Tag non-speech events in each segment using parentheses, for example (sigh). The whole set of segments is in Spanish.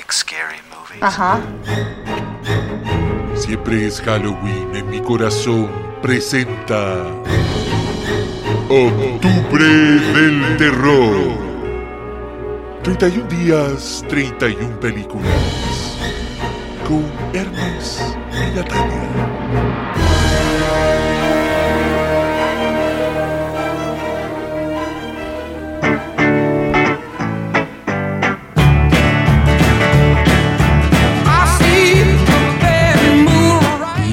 like scary movies. Ajá. Siempre es Halloween en mi corazón. Presenta. Octubre del Terror. 31 días, 31 películas. Con Hermes y Natalia.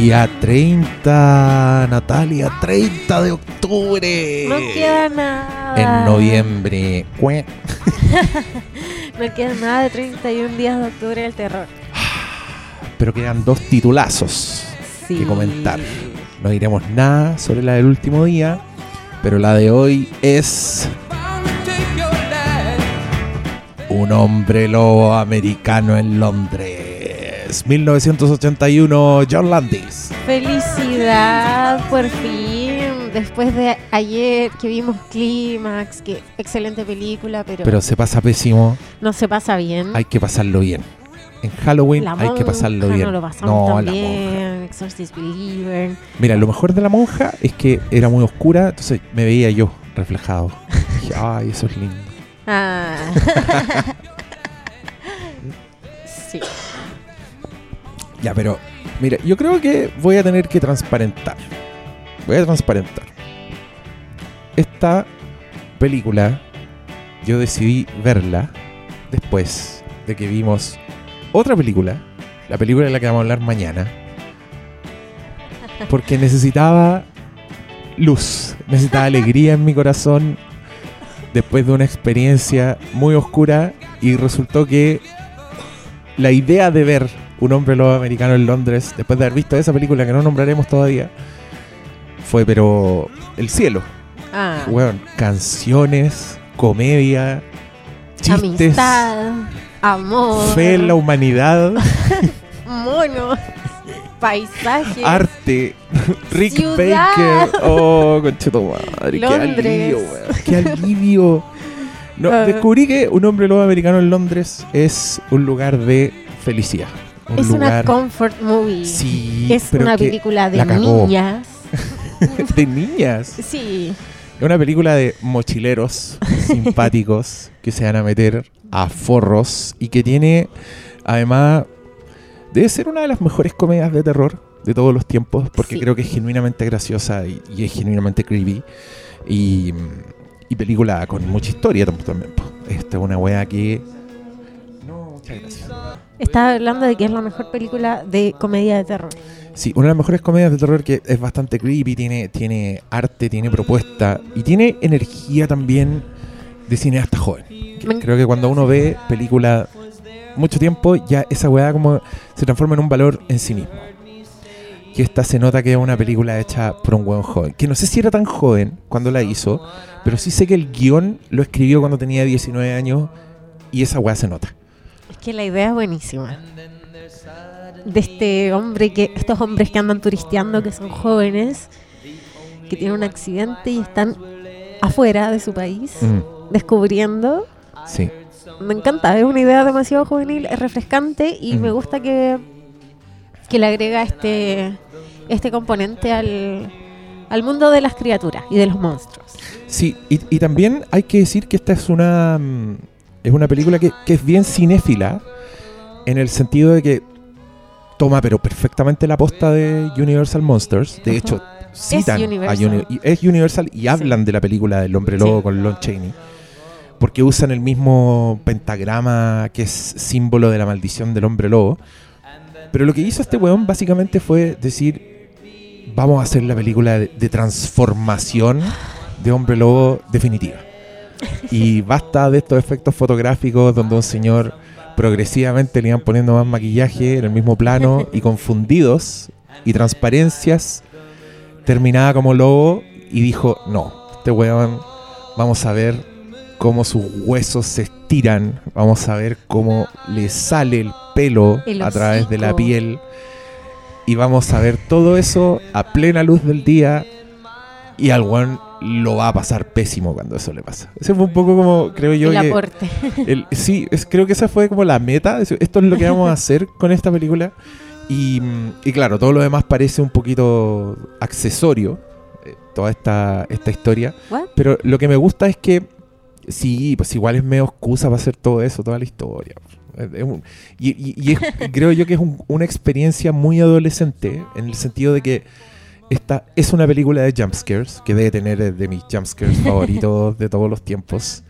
Día 30, Natalia, 30 de octubre. No queda nada. En noviembre. (laughs) No queda nada de 31 días de octubre del terror. Pero quedan dos titulazos Sí. que comentar. No diremos nada sobre la del último día, pero la de hoy es un hombre lobo americano en Londres. 1981, John Landis. Felicidad, por fin. Después de ayer que vimos Clímax, que excelente película, pero, Pero se pasa pésimo, no se pasa bien. hay que pasarlo bien. En Halloween La hay que pasarlo bien. No lo pasamos tan la bien. monja. Exorcist Believer. Mira, lo mejor de la monja es que era muy oscura, entonces me veía yo reflejado. Dije, (laughs) ay, eso es lindo. Ah. (laughs) sí. Ya, pero mira, yo creo que voy a tener que transparentar. Voy a transparentar. Esta película yo decidí verla después de que vimos otra película, la película de la que vamos a hablar mañana, porque necesitaba luz, necesitaba alegría en mi corazón después de una experiencia muy oscura y resultó que la idea de ver un hombre lobo americano en Londres, después de haber visto esa película que no nombraremos todavía, fue pero el cielo. Ah. Weón, canciones, comedia, chistes, Amistad, amor, fe en la humanidad, (laughs) monos, paisaje. arte, Rick Ciudad. Baker. Oh, conchetumadre, qué Londres. alivio, weón, qué alivio. No, Ah. descubrí que un hombre lobo americano en Londres es un lugar de felicidad. Un es una comfort movie. Sí, es pero una película de niñas. (laughs) de niñas. Sí. Es una película de mochileros simpáticos que se van a meter a forros y que tiene, además, debe ser una de las mejores comedias de terror de todos los tiempos, porque Sí. creo que es genuinamente graciosa y, y es genuinamente creepy. Y, y película con mucha historia tam- también. Esta es una wea que... No, muchas gracias. Estaba hablando de que es la mejor película de comedia de terror. Sí, una de las mejores comedias de terror que es bastante creepy, tiene, tiene arte, tiene propuesta y tiene energía también de cineasta joven. Que Creo que cuando uno ve película mucho tiempo, ya esa weá como se transforma en un valor en sí mismo. Que esta se nota que es una película hecha por un weón joven. Que no sé si era tan joven cuando la hizo, pero sí sé que el guion lo escribió cuando tenía 19 años y esa weá se nota. Es que la idea es buenísima. De este hombre que, estos hombres que andan turisteando, que son jóvenes, que tienen un accidente y están afuera de su país, Mm, descubriendo. sí. Me encanta, es una idea demasiado juvenil, es refrescante y Mm. me gusta que, que le agrega este, este componente al, al mundo de las criaturas y de los monstruos. Sí, y, y también hay que decir que esta es una mm, es una película que, que es bien cinéfila en el sentido de que toma pero perfectamente la posta de Universal Monsters. De Ajá. hecho, citan a Universal. Uni- y es Universal y hablan de la película del hombre lobo Sí. con Lon Chaney. Porque usan el mismo pentagrama que es símbolo de la maldición del hombre lobo. Pero lo que hizo este weón básicamente fue decir, vamos a hacer la película de, de transformación de hombre lobo definitiva. Y basta de estos efectos fotográficos donde un señor progresivamente le iban poniendo más maquillaje en el mismo plano y confundidos y transparencias, terminaba como lobo y dijo, no, este weón, vamos a ver cómo sus huesos se estiran, vamos a ver cómo le sale el pelo El a través de la piel y vamos a ver todo eso a plena luz del día y al weón lo va a pasar pésimo cuando eso le pasa. Ese fue un poco como, creo yo, el que aporte. (laughs) el- sí, es- creo que esa fue como la meta. es- Esto es lo que vamos a hacer con esta película. Y, y claro, todo lo demás parece un poquito accesorio, eh, toda esta, esta historia. What? Pero lo que me gusta es que sí, pues igual es medio excusa para hacer todo eso, toda la historia. Y es- creo yo que es un- una experiencia muy adolescente, en el sentido de que esta es una película de jumpscares, que debe tener eh, de mis jumpscares favoritos (laughs) de todos los tiempos.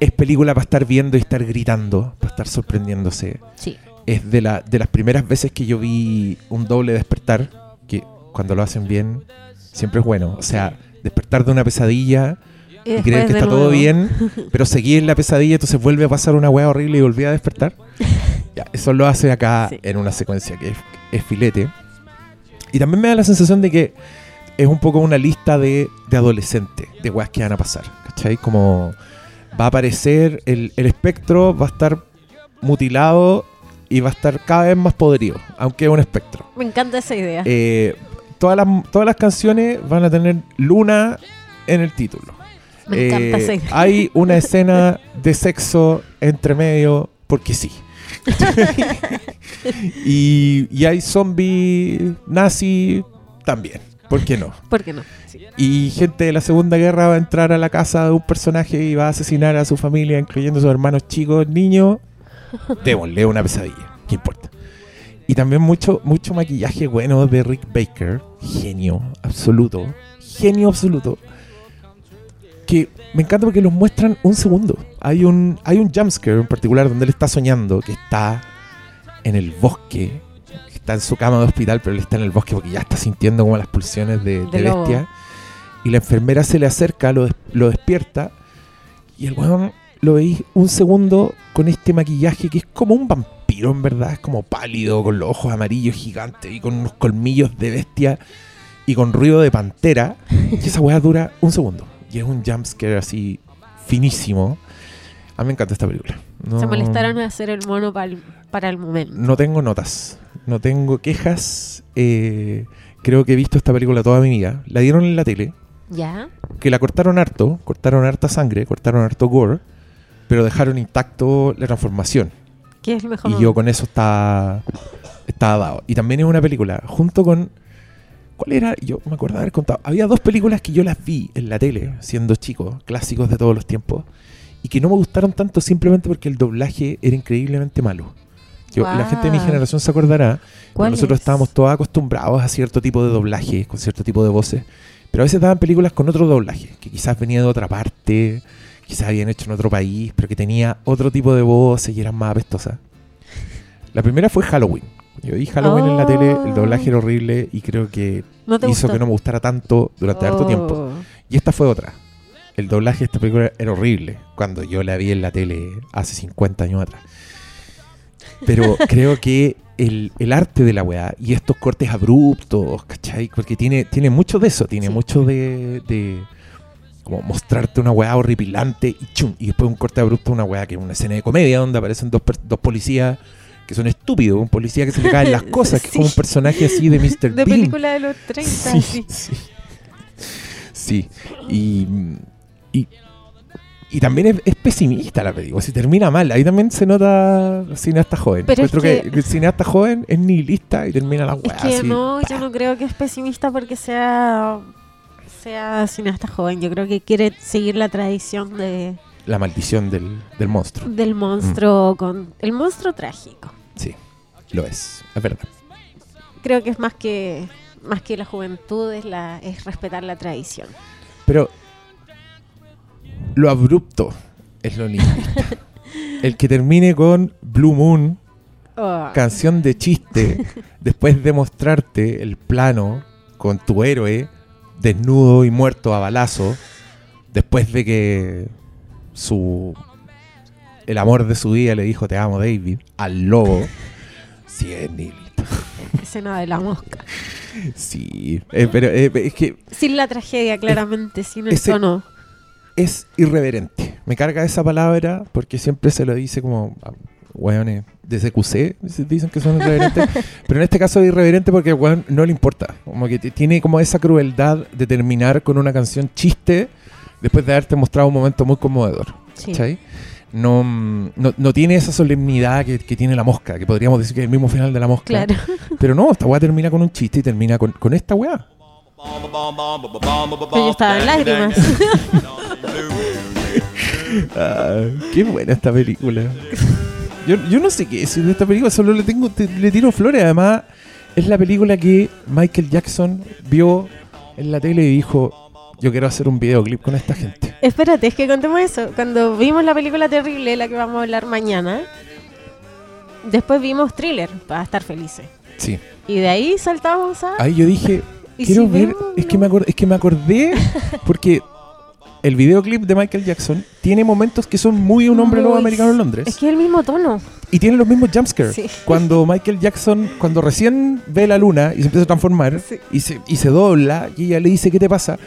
Es película para estar viendo y estar gritando, para estar sorprendiéndose. Sí. Es de, la, de las primeras veces que yo vi un doble despertar, que cuando lo hacen bien, siempre es bueno. O sea, despertar de una pesadilla y creer que está todo bien, (laughs) pero seguir en la pesadilla, entonces vuelve a pasar una hueá horrible y volví a despertar. (laughs) Ya, eso lo hace acá Sí. en una secuencia que es, es filete. Y también me da la sensación de que es un poco una lista de, de adolescentes, de weas que van a pasar. ¿Cachai? Como va a aparecer el, el espectro, va a estar mutilado y va a estar cada vez más podrido, aunque es un espectro. Me encanta esa idea. Eh, todas, las, todas las canciones van a tener luna en el título. Me encanta Eh, esa idea. Hay una (laughs) escena de sexo entre medio, porque sí. (laughs) y, y hay zombie nazi también, ¿por qué no? ¿Por qué no? Sí. Y gente de la Segunda Guerra va a entrar a la casa de un personaje y va a asesinar a su familia, incluyendo a sus hermanos chicos, niños. Démosle una pesadilla, ¿qué importa? Y también mucho, mucho maquillaje bueno de Rick Baker, genio absoluto, genio absoluto. Que me encanta porque los muestran un segundo. Hay un, hay un jumpscare en particular donde él está soñando que está en el bosque, que está en su cama de hospital, pero él está en el bosque porque ya está sintiendo como las pulsiones de, de De lobo. bestia. Y la enfermera se le acerca, lo, lo despierta. Y el weón lo veis un segundo con este maquillaje que es como un vampiro, en verdad. Es como pálido, con los ojos amarillos gigantes y con unos colmillos de bestia y con ruido de pantera. Y esa weá dura un segundo. Y es un jumpscare así finísimo. A mí me encanta esta película. No- Se molestaron en hacer el mono para el momento. no tengo notas, no tengo quejas. eh, creo que he visto esta película toda mi vida. La dieron en la tele, ¿Ya? que la cortaron harto, cortaron harta sangre, cortaron harto gore, pero dejaron intacto la transformación. ¿Qué es el mejor Y yo con eso estaba, estaba dado. Y también es una película, junto con... ¿Cuál era? Yo me acuerdo de haber contado. Había dos películas que yo las vi en la tele, siendo chico, clásicos de todos los tiempos, y que no me gustaron tanto simplemente porque el doblaje era increíblemente malo. Yo- La gente de mi generación se acordará que ¿Cuál nosotros es? estábamos todos acostumbrados a cierto tipo de doblaje, con cierto tipo de voces, pero a veces daban películas con otro doblaje, que quizás venía de otra parte, quizás habían hecho en otro país, pero que tenía otro tipo de voces y eran más apestosas. La primera fue Halloween. Yo vi Halloween en la tele, el doblaje era horrible y creo que ¿No hizo gustó? que no me gustara tanto durante harto Oh. tiempo. Y esta fue otra. El doblaje de esta película era horrible cuando yo la vi en la tele hace 50 años atrás. Pero (laughs) creo que el, el arte de la weá y estos cortes abruptos, ¿cachai? Porque tiene, tiene mucho de eso, tiene Sí. mucho de, de como mostrarte una weá horripilante y chum, y después un corte abrupto, una weá que es una escena de comedia donde aparecen dos, dos policías que son estúpidos, un policía que se le caen las (laughs) cosas, que es como un Sí. personaje así de Mr. De Bean. película de los 30, Sí, sí. sí. Sí. Y, y, y también es, es pesimista la película. Si termina mal, ahí también se nota cineasta joven. Pero es Encuentro que... que- el cineasta joven es nihilista y termina la Es weá que así. no, yo no creo que es pesimista porque sea sea cineasta joven. Yo creo que quiere seguir la tradición de, La maldición del, del monstruo. del monstruo con el monstruo trágico. Sí, lo es. Es verdad. Creo que es más que más que la juventud es la es respetar la tradición. Pero lo abrupto es lo nihilista. (laughs) El que termine con Blue Moon, Oh, canción de chiste, (laughs) después de mostrarte el plano con tu héroe desnudo y muerto a balazo, después de que su el amor de su vida le dijo te amo David al lobo, sí es escena (laughs) de la mosca. Sí, eh, pero eh, es que Sin la tragedia, claramente, sin el ese- tono. es irreverente. Me carga esa palabra porque siempre se lo dice como a weones de CQC, dicen que son irreverentes, (laughs) pero en este caso es irreverente porque weón no le importa. Como que tiene como esa crueldad de terminar con una canción chiste después de haberte mostrado un momento muy conmovedor. Sí. ¿cachai? No, no, no tiene esa solemnidad que, que tiene la mosca, que podríamos decir que es el mismo final de la mosca. Claro. (laughs) Pero no, esta weá termina con un chiste y termina con, con esta weá. Pero yo estaba en lágrimas. (laughs) Ah, qué buena esta película. Yo, yo no sé qué decir de esta película, solo le tengo te- le tiro flores. Además, es la película que Michael Jackson vio en la tele y dijo: Yo quiero hacer un videoclip con esta gente. Espérate, es que contemos eso. Cuando vimos la película terrible, la que vamos a hablar mañana, después vimos Thriller para estar felices. Sí. Y de ahí saltamos a. Ahí yo dije: ¿Y Quiero si ver. vemos, Es que, no? me acor- es que me acordé (laughs) porque el videoclip de Michael Jackson tiene momentos que son muy un hombre lobo americano en Londres. Es que es el mismo tono. Y tiene los mismos jumpscares. Sí. Cuando Michael Jackson, cuando recién ve la luna y se empieza a transformar Sí. y, se, y se dobla y ella le dice, ¿qué te pasa?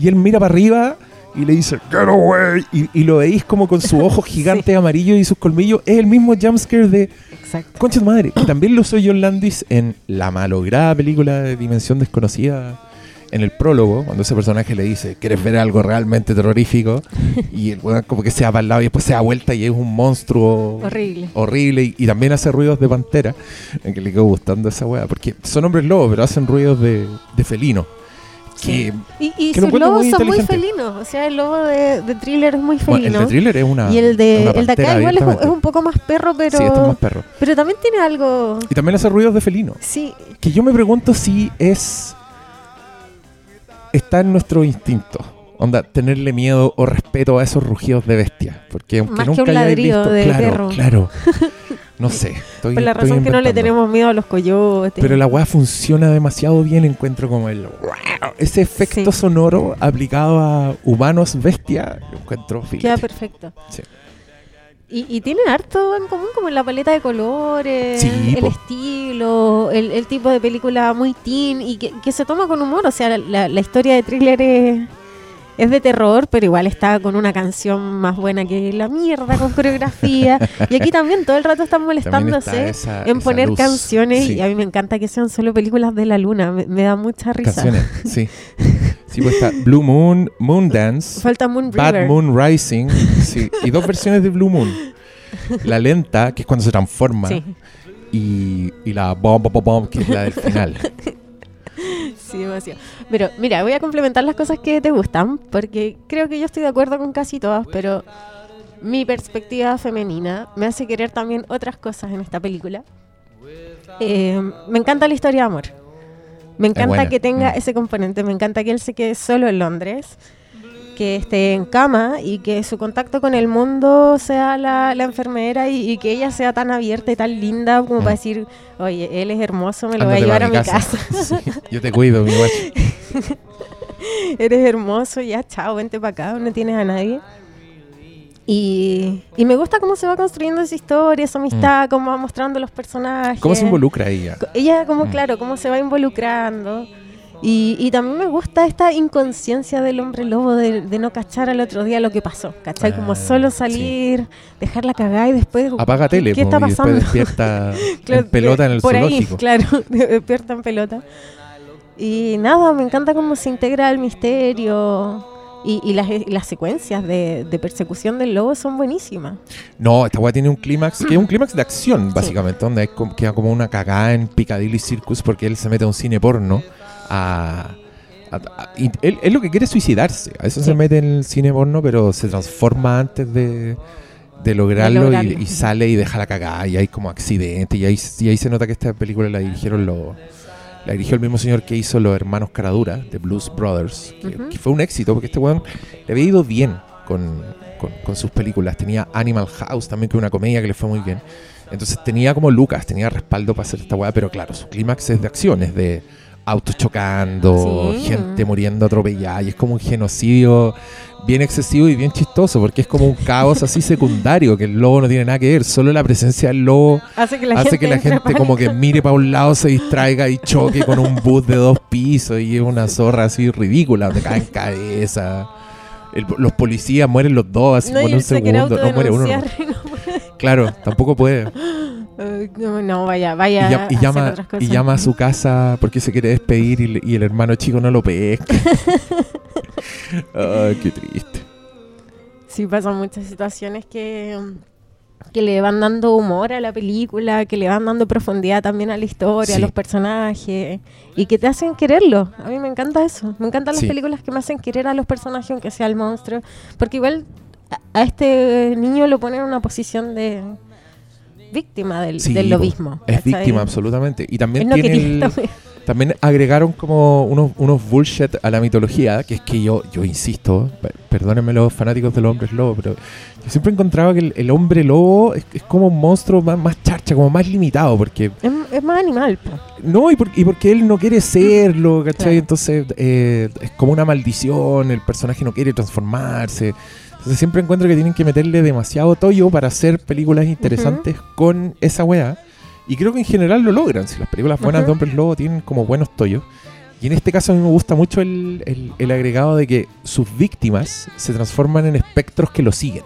Y él mira para arriba y le dice, Get away. Y, y lo veis como con sus ojos (laughs) gigantes amarillos y sus colmillos. Es el mismo jumpscare de Exacto. Concha de madre. Que también lo usó John Landis en la malograda película de Dimensión Desconocida. En el prólogo, cuando ese personaje le dice, ¿quieres ver algo realmente terrorífico? (laughs) Y el weón como que se va para el lado y después se da vuelta y es un monstruo Horrible. horrible y, y también hace ruidos de pantera, en que le quedó gustando esa weá, porque son hombres lobos, pero hacen ruidos de, de felino. Que, Y, y sus lobos muy son muy felinos. O sea, el lobo de, de thriller es muy bueno, el felino. de thriller es una. y el de, el de acá igual es un, abiertamente. es un poco más perro, pero, Sí, este es más perro. pero también tiene algo. Y también hace ruidos de felino. Sí, Que yo me pregunto si es. Está en nuestro instinto. Onda, tenerle miedo o respeto a esos rugidos de bestia. Porque aunque Más que nunca un hayáis visto. de claro, perro. claro. (laughs) No sé. Estoy, por la estoy razón que no le tenemos miedo a los coyotes. Pero la weá funciona demasiado bien, encuentro como el ese efecto Sí. sonoro aplicado a humanos bestia, encuentro filete. Queda perfecto. Sí. Y, y tiene harto en común, como la paleta de colores, Sí, el po. estilo, el, el tipo de película muy teen y que, que se toma con humor. O sea, la, la- la historia de thriller es, es de terror, pero igual está con una canción más buena que la mierda, con coreografía. y aquí también todo el rato están está molestándose esa- en esa poner luz. canciones Sí. y a mí me encanta que sean solo películas de la luna. Me, me da mucha risa. Canciones, sí. (laughs) Sí, pues está Blue Moon, Moon Dance, Falta Moon Bad River. Moon Rising, sí, y dos versiones de Blue Moon. La lenta, que es cuando se transforma, Sí, y, y la bomb, bomb, bomb, que es la del final. sí, demasiado. Pero mira, voy a complementar las cosas que te gustan, porque creo que yo estoy de acuerdo con casi todas, pero mi perspectiva femenina me hace querer también otras cosas en esta película. Eh, me encanta la historia de amor. Me encanta que tenga mm. ese componente, me encanta que él se quede solo en Londres, que esté en cama y que su contacto con el mundo sea la, la enfermera y, y que ella sea tan abierta y tan linda como Mm. para decir, oye, él es hermoso, me lo voy a Ándate llevar a mi casa. (laughs) Sí, yo te cuido, mi guacho. (laughs) Eres hermoso, ya, chao, vente para acá, no tienes a nadie. Y, y me gusta cómo se va construyendo esa historia, esa amistad, cómo va mostrando los personajes. Mm. ¿Cómo se involucra ella? Ella, como, Mm. claro, cómo se va involucrando. Y, y también me gusta esta inconsciencia del hombre lobo de, de no cachar al otro día lo que pasó. ¿Cachai? Como Ah, solo sí. salir, dejarla cagar y después. Apaga ¿qué- tele ¿Qué po, está y después pasando? despierta (laughs) Claro, en pelota en el por zoológico. Ahí, claro, (laughs) despierta en pelota. Y nada, me encanta cómo se integra el misterio. Y, y las, y las secuencias de, de persecución del lobo son buenísimas. No, esta weá tiene un clímax, que es un clímax de acción, básicamente, donde es como, queda como una cagada en Piccadilly Circus porque él se mete a un cine porno a... a- a- y él, él lo que quiere es suicidarse. A eso Sí. se mete en el cine porno, pero se transforma antes de, de lograrlo, y- lograrlo. Y, sale y deja la cagada y hay como accidente. Y ahí, y ahí se nota que esta película la dirigieron los... La dirigió el mismo señor que hizo Los Hermanos Caradura, de Blues Brothers, que, fue un éxito porque este weón le había ido bien con, con, con sus películas. Tenía Animal House también, que es una comedia que le fue muy bien. Entonces tenía como Lucas, tenía respaldo para hacer esta weá, pero claro, su clímax es de acciones, de autos chocando, Sí. gente muriendo atropellada, y es como un genocidio bien excesivo y bien chistoso, porque es como un caos así secundario, que el lobo no tiene nada que ver, solo la presencia del lobo Hace que la hace gente, que la entre gente como que mire para un lado, se distraiga y choque con un bus de dos pisos y es una zorra así ridícula, donde caen cabeza. El- los policías mueren los dos así No, por un segundo, no muere uno. no. Claro, tampoco puede. No, no, vaya, vaya. Y, a llama, otras cosas. y llama a su casa porque se quiere despedir y, y el hermano chico no lo pesca. (laughs) Ay, qué triste. Sí, pasan muchas situaciones que, que le van dando humor a la película, que le van dando profundidad también a la historia, Sí. a los personajes, y que te hacen quererlo. A mí me encanta eso. Me encantan las películas que me hacen querer a los personajes, aunque sea el monstruo. Porque igual a, a este niño lo ponen en una posición de víctima del, Sí, del lobismo. Es víctima, absolutamente. Y también tiene el-. También agregaron como unos, unos bullshit a la mitología, que es que yo, yo insisto, per- perdónenme los fanáticos de los hombres lobo, pero yo siempre encontraba que el, el hombre lobo es, es como un monstruo más, más charcha, como más limitado, porque Es, es más animal, po. no, y, por- y porque él no quiere serlo, ¿cachai? Claro. Entonces eh, es como una maldición, el personaje no quiere transformarse. Entonces siempre encuentro que tienen que meterle demasiado tollo para hacer películas interesantes con esa weá. Y creo que en general lo logran. Si las películas buenas de hombres lobo tienen como buenos tollos. Y en este caso a mí me gusta mucho el, el- el agregado de que sus víctimas se transforman en espectros que lo siguen.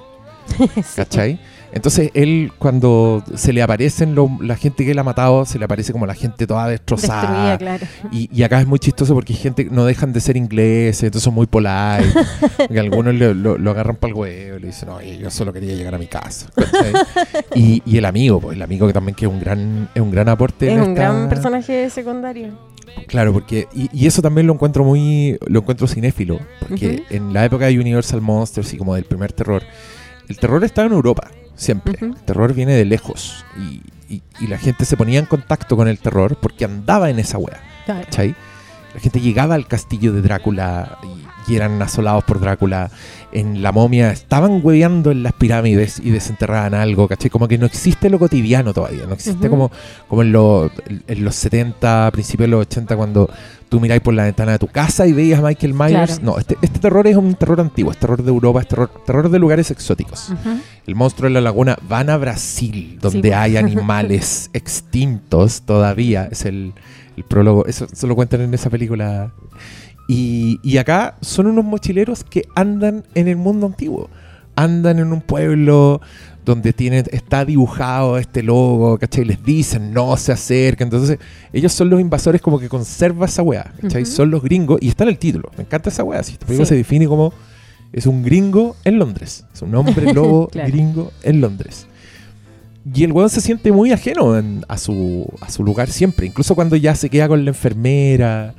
(laughs) ¿Cachai? Entonces él cuando se le aparecen lo- la gente que él ha matado, se le aparece como la gente toda destrozada. Claro. Y, y acá es muy chistoso porque hay gente que no dejan de ser ingleses, entonces son muy polite. (laughs) que algunos le- lo, lo agarran para el huevo y le dicen, oye, yo solo quería llegar a mi casa. (laughs) y, y el amigo, pues el amigo que también que es un gran, es un gran aporte. Es en un esta- gran personaje secundario. Claro, porque. Y, y eso también lo encuentro muy. Lo encuentro cinéfilo. Porque en la época de Universal Monsters y como del primer terror, el terror estaba en Europa, siempre. El terror viene de lejos. Y, y- y la gente se ponía en contacto con el terror porque andaba en esa wea. Claro. ¿Cachai? La gente llegaba al castillo de Drácula y, eran asolados por Drácula. En la momia estaban hueveando en las pirámides y desenterraban algo, ¿cachai? Como que no existe lo cotidiano todavía. No existe como, como en, los- en los 70, principios de los 80, cuando tú miráis por la ventana de tu casa y veías a Michael Myers. Claro. No, este, este terror es un terror antiguo, es terror de Europa, es terror, terror de lugares exóticos. El monstruo de la laguna van a Brasil, donde po. hay (laughs) animales extintos todavía. Es el, el prólogo, eso, eso lo cuentan en esa película. Y, y acá son unos mochileros que andan en el mundo antiguo. Andan en un pueblo donde tiene, está dibujado este logo, ¿cachai? Les dicen, no se acerquen. Entonces, ellos son los invasores como que conserva esa weá, ¿cachai? Son los gringos y está en el título. Me encanta esa weá. Si película Sí. se define como es un gringo en Londres. Es un hombre (laughs) lobo Claro. gringo en Londres. Y el weón se siente muy ajeno en- a, su, a su lugar siempre. Incluso cuando ya se queda con la enfermera.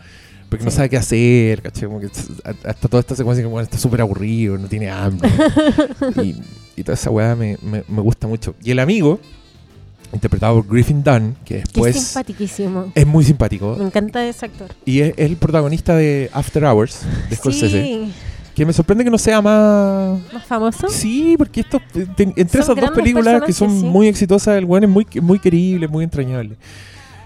Porque no Sí. sabe qué hacer. ¿cachai? Como que hasta toda esta secuencia que bueno, está súper aburrido, no tiene hambre. (laughs) y, y toda esa weá me, me- me gusta mucho. Y el amigo, interpretado por Griffin Dunn, que después es simpaticísimo. es muy simpático. Me encanta ese actor. Y es, es el protagonista de After Hours, de Scorsese. Sí, Que me sorprende que no sea más. más famoso. Sí, porque esto, eh, entre Son esas dos películas que son sí. muy exitosas, el weón es muy, muy querible, muy entrañable.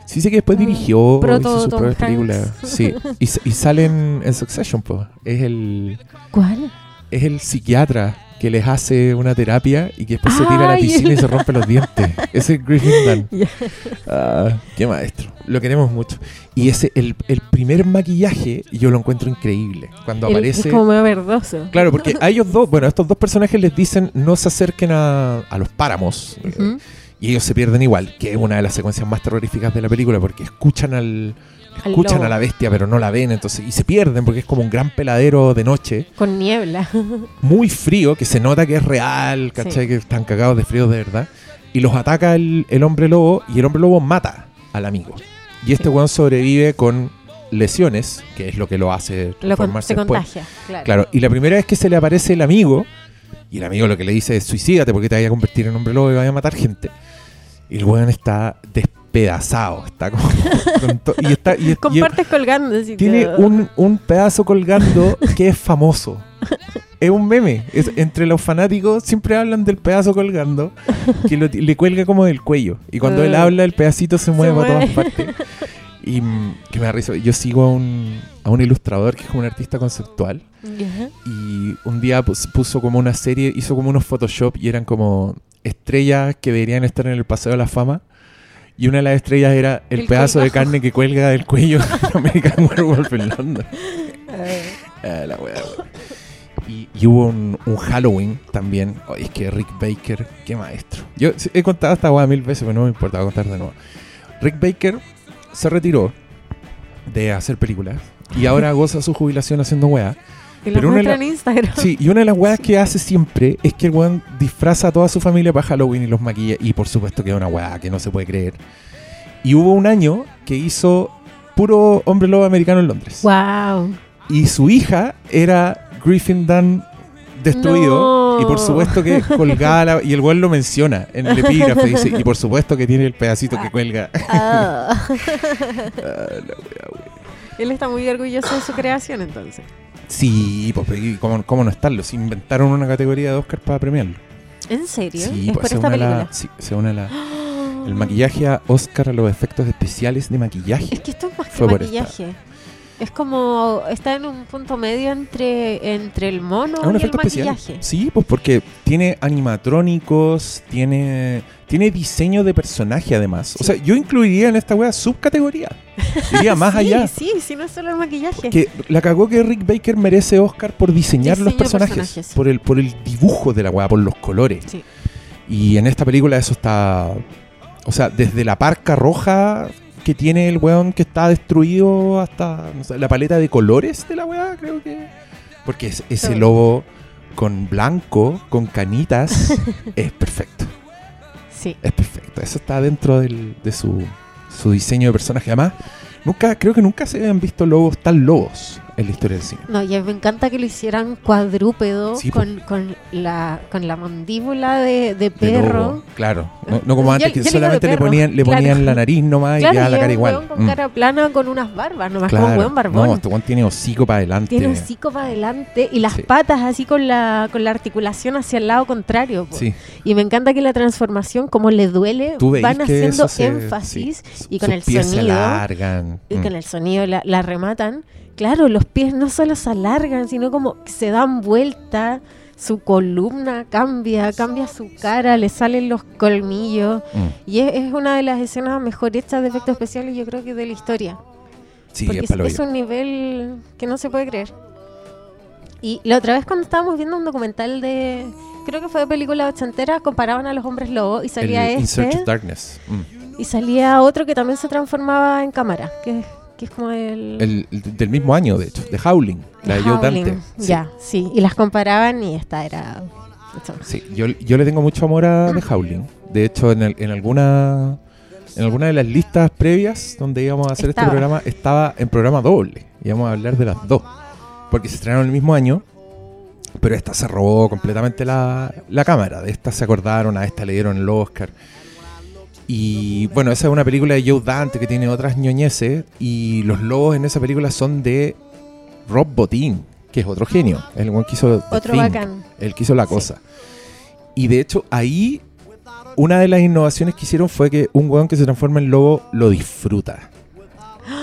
Sí sé que después Mm, dirigió, proto hizo sus Tom propias películas. Hanks. Sí, y, y salen en Succession, pues. Es el, ¿Cuál? es el psiquiatra que les hace una terapia y que después se tira a la piscina y se rompe los dientes. (laughs) Ese es Griffin Dunn. Ya. Ah, qué maestro. Lo queremos mucho. Y ese, el, el primer maquillaje, yo lo encuentro increíble. Cuando aparece. Es como medio verdoso. Claro, porque a ellos dos, (laughs) bueno, a estos dos personajes les dicen no se acerquen a, a los páramos. eh, Ujú. Y ellos se pierden igual, que es una de las secuencias más terroríficas de la película, porque escuchan al. Escuchan a la bestia, pero no la ven, entonces, y se pierden porque es como un gran peladero de noche, Con niebla. (laughs) muy frío, que se nota que es real, ¿cachai? Sí. Que están cagados de frío de verdad. Y los ataca el, el hombre lobo, y el hombre lobo mata al amigo. Y este Sí. weón sobrevive con lesiones, que es lo que lo hace Lo con- transformarse se después. contagia. Claro. Claro, y la primera vez que se le aparece el amigo, y el amigo lo que le dice es suicídate porque te vaya a convertir en hombre lobo y vaya a matar gente. Y el weón está despedazado, está como... (laughs) con y está, y, Con y- partes colgando. así tiene que- un, un pedazo colgando que es famoso. Es un meme. Es- entre los fanáticos siempre hablan del pedazo colgando que lo le cuelga como del cuello. Y cuando él Ah. habla, el pedacito se mueve para mueve. todas partes. Y que me da risa. Yo sigo a un, a un ilustrador que es como un artista conceptual. Ya. Y un día pus- puso como una serie, hizo como unos Photoshop y eran como estrellas que deberían estar en el Paseo de la Fama. Y una de las estrellas era el, El pedazo de carne que cuelga del cuello (laughs) de American Werewolf en London. Ah, la wea, wea. Y, y hubo un, un Halloween también. Oye, es que Rick Baker, qué maestro. Yo he contado esta weá mil veces, pero no me importa voy a contar de nuevo. Rick Baker se retiró de hacer películas y ahora goza su jubilación haciendo weá. Y lo Pero una de muestra la- en Instagram. Sí, y una de las weas que hace siempre es que el weón disfraza a toda su familia para Halloween y los maquilla. Y por supuesto que es una wea que no se puede creer. Y hubo un año que hizo puro hombre lobo americano en Londres. Wow. Y su hija era Griffin Dunn destruido. No. Y por supuesto que (laughs) colgaba la- Y el weón lo menciona en el epígrafe. Dice, y por supuesto que tiene el pedacito que cuelga. (laughs) Ah. Ah. (laughs) Él está muy orgulloso de su creación entonces. Sí, pues ¿y ¿cómo, ¿cómo no estarlo? Se inventaron una categoría de Oscar para premiarlo. ¿En serio? Sí, ¿Es pues por se esta une película? la, sí, se une la, (gasps) el maquillaje a Oscar a los efectos especiales de maquillaje. Es que esto es más que Fue maquillaje. Es como está en un punto medio entre entre el mono y el especial. maquillaje. Sí, pues porque tiene animatrónicos, tiene tiene diseño de personaje además. O sea, yo incluiría en esta wea subcategoría. Iría más (laughs) sí, allá. Sí, sí, no es solo el maquillaje. Que la cagó que Rick Baker merece Oscar por diseñar los Diseño personajes, por el por el dibujo de la weá, por los colores. Sí. Y en esta película eso está. O sea, desde la parca roja que tiene el weón que está destruido hasta no sé, la paleta de colores de la weá, creo que. Porque es- ese lobo con blanco, con canitas, (laughs) es perfecto. Sí. Es perfecto. Eso está dentro del- de su, su diseño de personaje. Además, nunca, creo que nunca se habían visto lobos tan lobos en la historia del cine. No, y a mí me encanta que lo hicieran cuadrúpedo Sí, po. con, con la con la mandíbula de, de De perro. claro. No, no como Yo- antes yo que digo solamente le ponían, le claro. ponían la nariz nomás Claro, y ya la cara un igual. con Mm. cara plana con unas barbas, nomás como Claro. un weón barbón. No, este tiene hocico para adelante. Tiene hocico para adelante y las Sí. patas así con la, con la articulación hacia el lado contrario. Sí, Y me encanta que la transformación, como le duele, van haciendo se- énfasis y con el se sonido. alargan. y Mm. con el sonido la, la rematan. Claro, los pies no solo se alargan, sino como se dan vuelta, su columna cambia, cambia su cara, le salen los colmillos. Mm. Y es, es una de las escenas mejor hechas de efectos especiales, yo creo que de la historia. Sí, porque es es, un nivel que no se puede creer. Y la otra vez cuando estábamos viendo un documental de, creo que fue de película ochentera, comparaban a los hombres lobo y salía el In Search este of Darkness. Mm. y salía otro que también se transformaba en cámara, que, que es como el... El, el del mismo año, de hecho, de Howling, la de Joe. Dante. Ya, sí. Y las comparaban y esta era... Sí, yo, yo le tengo mucho amor a The Howling. De hecho, en, el- en alguna en alguna de las listas previas donde íbamos a hacer Estaba. este programa, estaba en programa doble. Íbamos a hablar de las dos. Porque se estrenaron el mismo año, pero esta se robó completamente la, la cámara. De esta se acordaron, a esta le dieron el Oscar. Y bueno, esa es una película de Joe Dante que tiene otras ñoñeces. Y los lobos en esa película son de Rob Bottin, que es otro genio. El buen que hizo Otro bacán. El que hizo la Sí. cosa. Y de hecho, ahí una de las innovaciones que hicieron fue que un weón que se transforma en lobo lo disfruta.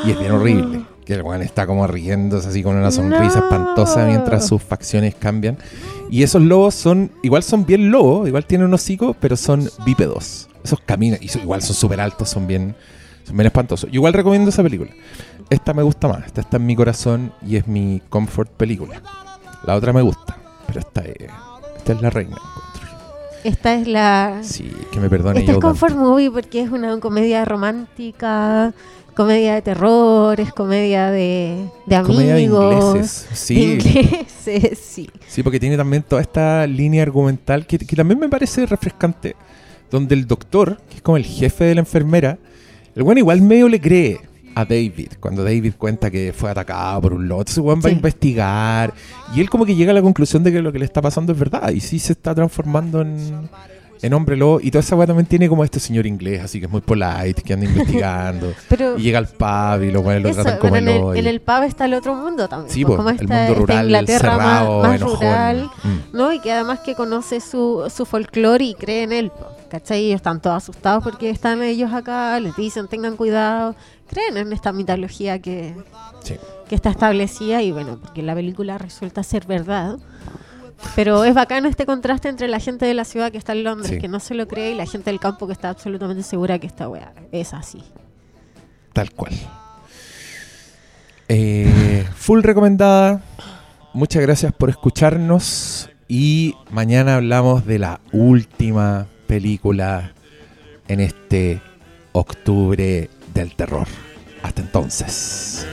Y es bien horrible. Que el weón está como riéndose así con una sonrisa No. espantosa mientras sus facciones cambian. Y esos lobos son, igual son bien lobos, igual tienen un hocico, pero son bípedos. Esos caminan, y son- igual son súper altos, son bien, son bien espantosos. Yo igual recomiendo esa película. Esta me gusta más, esta está en mi corazón y es mi comfort película. La otra me gusta, pero esta es, esta es la reina. Esta es la... Sí, que me perdone Esta es. Comfort Movie porque es una comedia romántica, comedia de terror, es comedia de, de amigos. Comedia de ingleses. de Sí, ingleses, sí. sí, porque tiene también toda esta línea argumental que, que también me parece refrescante. Donde el doctor, que es como el jefe de la enfermera, el bueno igual medio le cree a David. Cuando David cuenta que fue atacado por un entonces el weón va a investigar. Y él como que llega a la conclusión de que lo que le está pasando es verdad. Y sí se está transformando en, en hombre lobo. Y toda esa weá también tiene como este señor inglés, así que es muy polite, que anda investigando. (laughs) Pero y llega al pub y los weones lo eso, tratan como en, el hoyo. en el pub está el otro mundo también. Sí, pues, como el esta, mundo rural Inglaterra más, cerrado, más enojón. rural, Mm. ¿no? Y que además que conoce su, su folclore y cree en él, po, ¿cachai? Ellos están todos asustados porque están ellos acá, les dicen tengan cuidado, creen en esta mitología que, Sí. que está establecida y bueno, porque la película resulta ser verdad. Pero es bacano este contraste entre la gente de la ciudad que está en Londres, Sí. que no se lo cree, y la gente del campo que está absolutamente segura que esta weá es así. Tal cual. Eh, full recomendada. muchas gracias por escucharnos y mañana hablamos de la última películas en este octubre del terror. Hasta entonces.